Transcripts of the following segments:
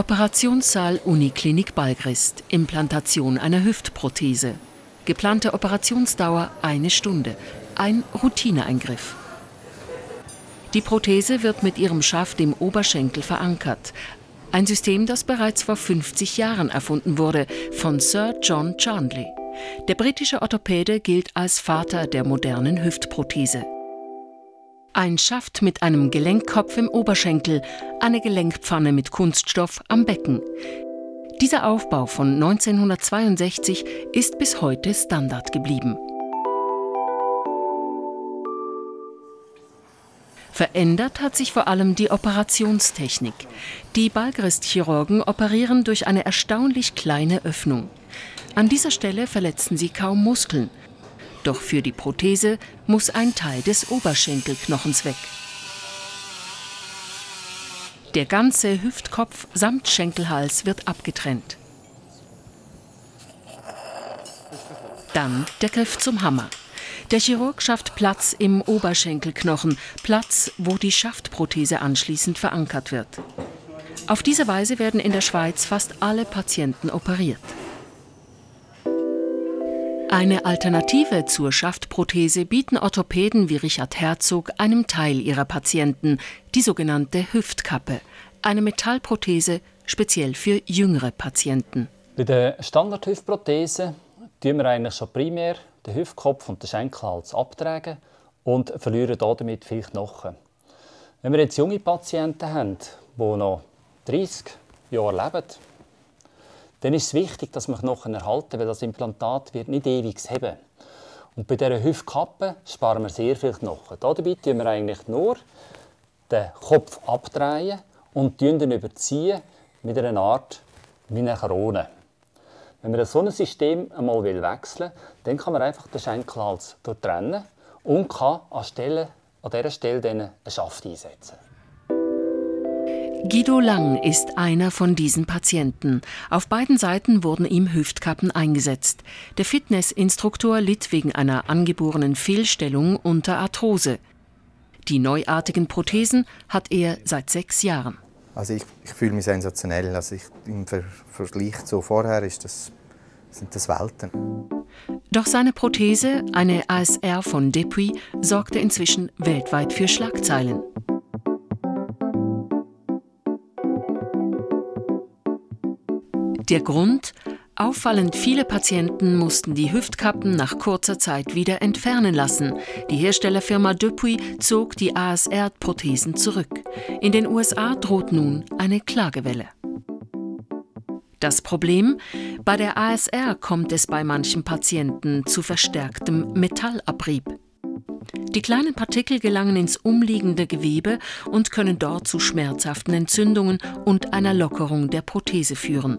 Operationssaal Uniklinik Balgrist. Implantation einer Hüftprothese. Geplante Operationsdauer eine Stunde. Ein Routineeingriff. Die Prothese wird mit ihrem Schaft im Oberschenkel verankert. Ein System, das bereits vor 50 Jahren erfunden wurde von Sir John Charnley. Der britische Orthopäde gilt als Vater der modernen Hüftprothese. Ein Schaft mit einem Gelenkkopf im Oberschenkel, eine Gelenkpfanne mit Kunststoff am Becken. Dieser Aufbau von 1962 ist bis heute Standard geblieben. Verändert hat sich vor allem die Operationstechnik. Die Balgrist-Chirurgen operieren durch eine erstaunlich kleine Öffnung. An dieser Stelle verletzen sie kaum Muskeln. Doch für die Prothese muss ein Teil des Oberschenkelknochens weg. Der ganze Hüftkopf samt Schenkelhals wird abgetrennt. Dann der Griff zum Hammer. Der Chirurg schafft Platz im Oberschenkelknochen, Platz, wo die Schaftprothese anschließend verankert wird. Auf diese Weise werden in der Schweiz fast alle Patienten operiert. Eine Alternative zur Schaftprothese bieten Orthopäden wie Richard Herzog einem Teil ihrer Patienten, die sogenannte Hüftkappe, eine Metallprothese speziell für jüngere Patienten. Bei der Standardhüftprothese tun wir eigentlich schon primär den Hüftkopf und den Schenkelhals abtragen und verlieren damit viel Knochen. Wenn wir jetzt junge Patienten haben, die noch 30 Jahre leben, dann ist es wichtig, dass wir Knochen erhalten, weil das Implantat wird nicht ewig heben. Und bei dieser Hüftkappe sparen wir sehr viel Knochen. Dabei tun wir eigentlich nur den Kopf abdrehen und ihn überziehen mit einer Art wie einer Krone. Wenn man so ein System einmal wechseln will, dann kann man einfach den Schenkelhals trennen und kann an, Stelle, an dieser Stelle einen Schaft einsetzen. Guido Lang ist einer von diesen Patienten. Auf beiden Seiten wurden ihm Hüftkappen eingesetzt. Der Fitnessinstruktor litt wegen einer angeborenen Fehlstellung unter Arthrose. Die neuartigen Prothesen hat er seit sechs Jahren. Also ich, ich fühle mich sensationell. Also ich, Im Ver Vergleich zu vorher ist das, sind das Welten. Doch seine Prothese, eine ASR von Depuis, sorgte inzwischen weltweit für Schlagzeilen. Der Grund? Auffallend viele Patienten mussten die Hüftkappen nach kurzer Zeit wieder entfernen lassen. Die Herstellerfirma Depuis zog die ASR-Prothesen zurück. In den USA droht nun eine Klagewelle. Das Problem? Bei der ASR kommt es bei manchen Patienten zu verstärktem Metallabrieb. Die kleinen Partikel gelangen ins umliegende Gewebe und können dort zu schmerzhaften Entzündungen und einer Lockerung der Prothese führen.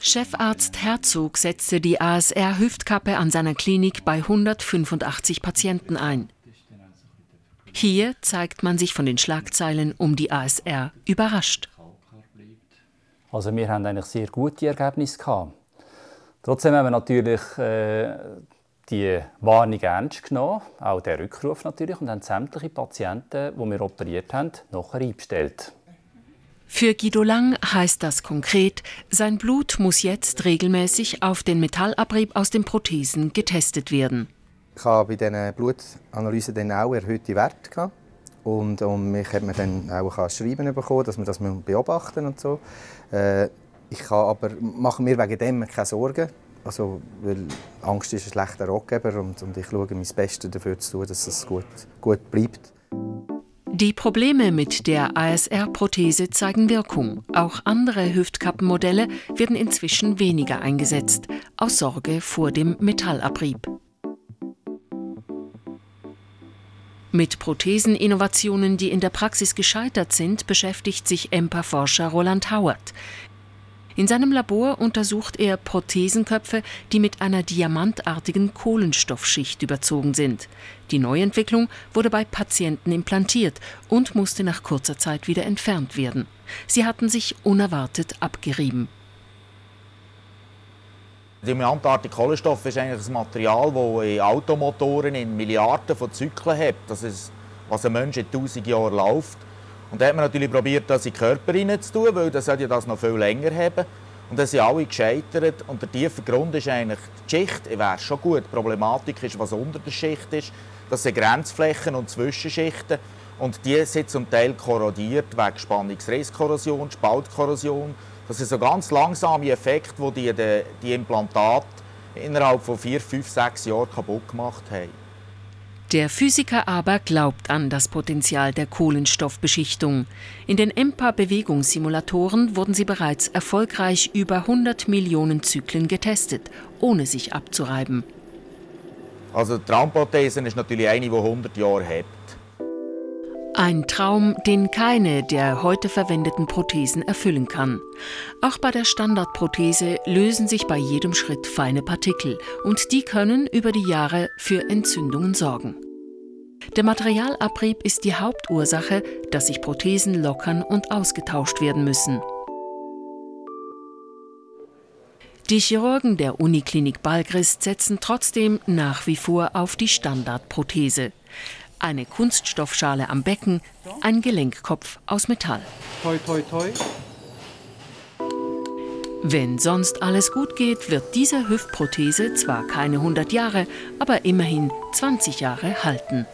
Chefarzt Herzog setzte die ASR-Hüftkappe an seiner Klinik bei 185 Patienten ein. Hier zeigt man sich von den Schlagzeilen um die ASR überrascht. Also wir haben eigentlich sehr gute Ergebnisse gehabt. Trotzdem haben wir natürlich äh, die Warnung ernst genommen, auch der Rückruf natürlich, und haben sämtliche Patienten, die wir operiert haben, nachher eingestellt. Für Guido Lang heißt das konkret, sein Blut muss jetzt regelmäßig auf den Metallabrieb aus den Prothesen getestet werden. Ich habe bei diesen Blutanalysen dann auch erhöhte Werte gehabt. Und, und mich hat man dann auch ein Schreiben bekommen, dass man das beobachten und so. Äh, ich kann aber mache mir wegen dem keine Sorgen. Also, weil Angst ist ein schlechter Ratgeber und, und ich schaue mein Bestes dafür zu tun, dass es gut, gut bleibt. Die Probleme mit der ASR-Prothese zeigen Wirkung. Auch andere Hüftkappenmodelle werden inzwischen weniger eingesetzt, aus Sorge vor dem Metallabrieb. Mit Protheseninnovationen, die in der Praxis gescheitert sind, beschäftigt sich EMPA-Forscher Roland Howard. In seinem Labor untersucht er Prothesenköpfe, die mit einer diamantartigen Kohlenstoffschicht überzogen sind. Die Neuentwicklung wurde bei Patienten implantiert und musste nach kurzer Zeit wieder entfernt werden. Sie hatten sich unerwartet abgerieben. Diamantartige Kohlenstoff ist eigentlich ein Material, das in Automotoren in Milliarden von Zyklen hat. Das ist, was ein Mensch in tausend Jahren läuft. Und da hat man natürlich probiert, das in den Körper reinzutun, weil das ja das noch viel länger haben. Und dann sind alle gescheitert. Und der tiefe Grund ist eigentlich die Schicht. Wäre schon gut. Die Problematik ist, was unter der Schicht ist. Das sind Grenzflächen und Zwischenschichten. Und die sind zum Teil korrodiert wegen Spannungsrisskorrosion, Spaltkorrosion. Das sind so ganz langsame Effekte, die die, die Implantate innerhalb von vier, fünf, sechs Jahren kaputt gemacht haben. Der Physiker aber glaubt an das Potenzial der Kohlenstoffbeschichtung. In den EMPA-Bewegungssimulatoren wurden sie bereits erfolgreich über 100 Millionen Zyklen getestet, ohne sich abzureiben. Also die Traumprothese ist natürlich eine, die 100 Jahre hat. Ein Traum, den keine der heute verwendeten Prothesen erfüllen kann. Auch bei der Standardprothese lösen sich bei jedem Schritt feine Partikel und die können über die Jahre für Entzündungen sorgen. Der Materialabrieb ist die Hauptursache, dass sich Prothesen lockern und ausgetauscht werden müssen. Die Chirurgen der Uniklinik Balgrist setzen trotzdem nach wie vor auf die Standardprothese eine Kunststoffschale am Becken, ein Gelenkkopf aus Metall. Toi, toi, toi. Wenn sonst alles gut geht, wird diese Hüftprothese zwar keine 100 Jahre, aber immerhin 20 Jahre halten.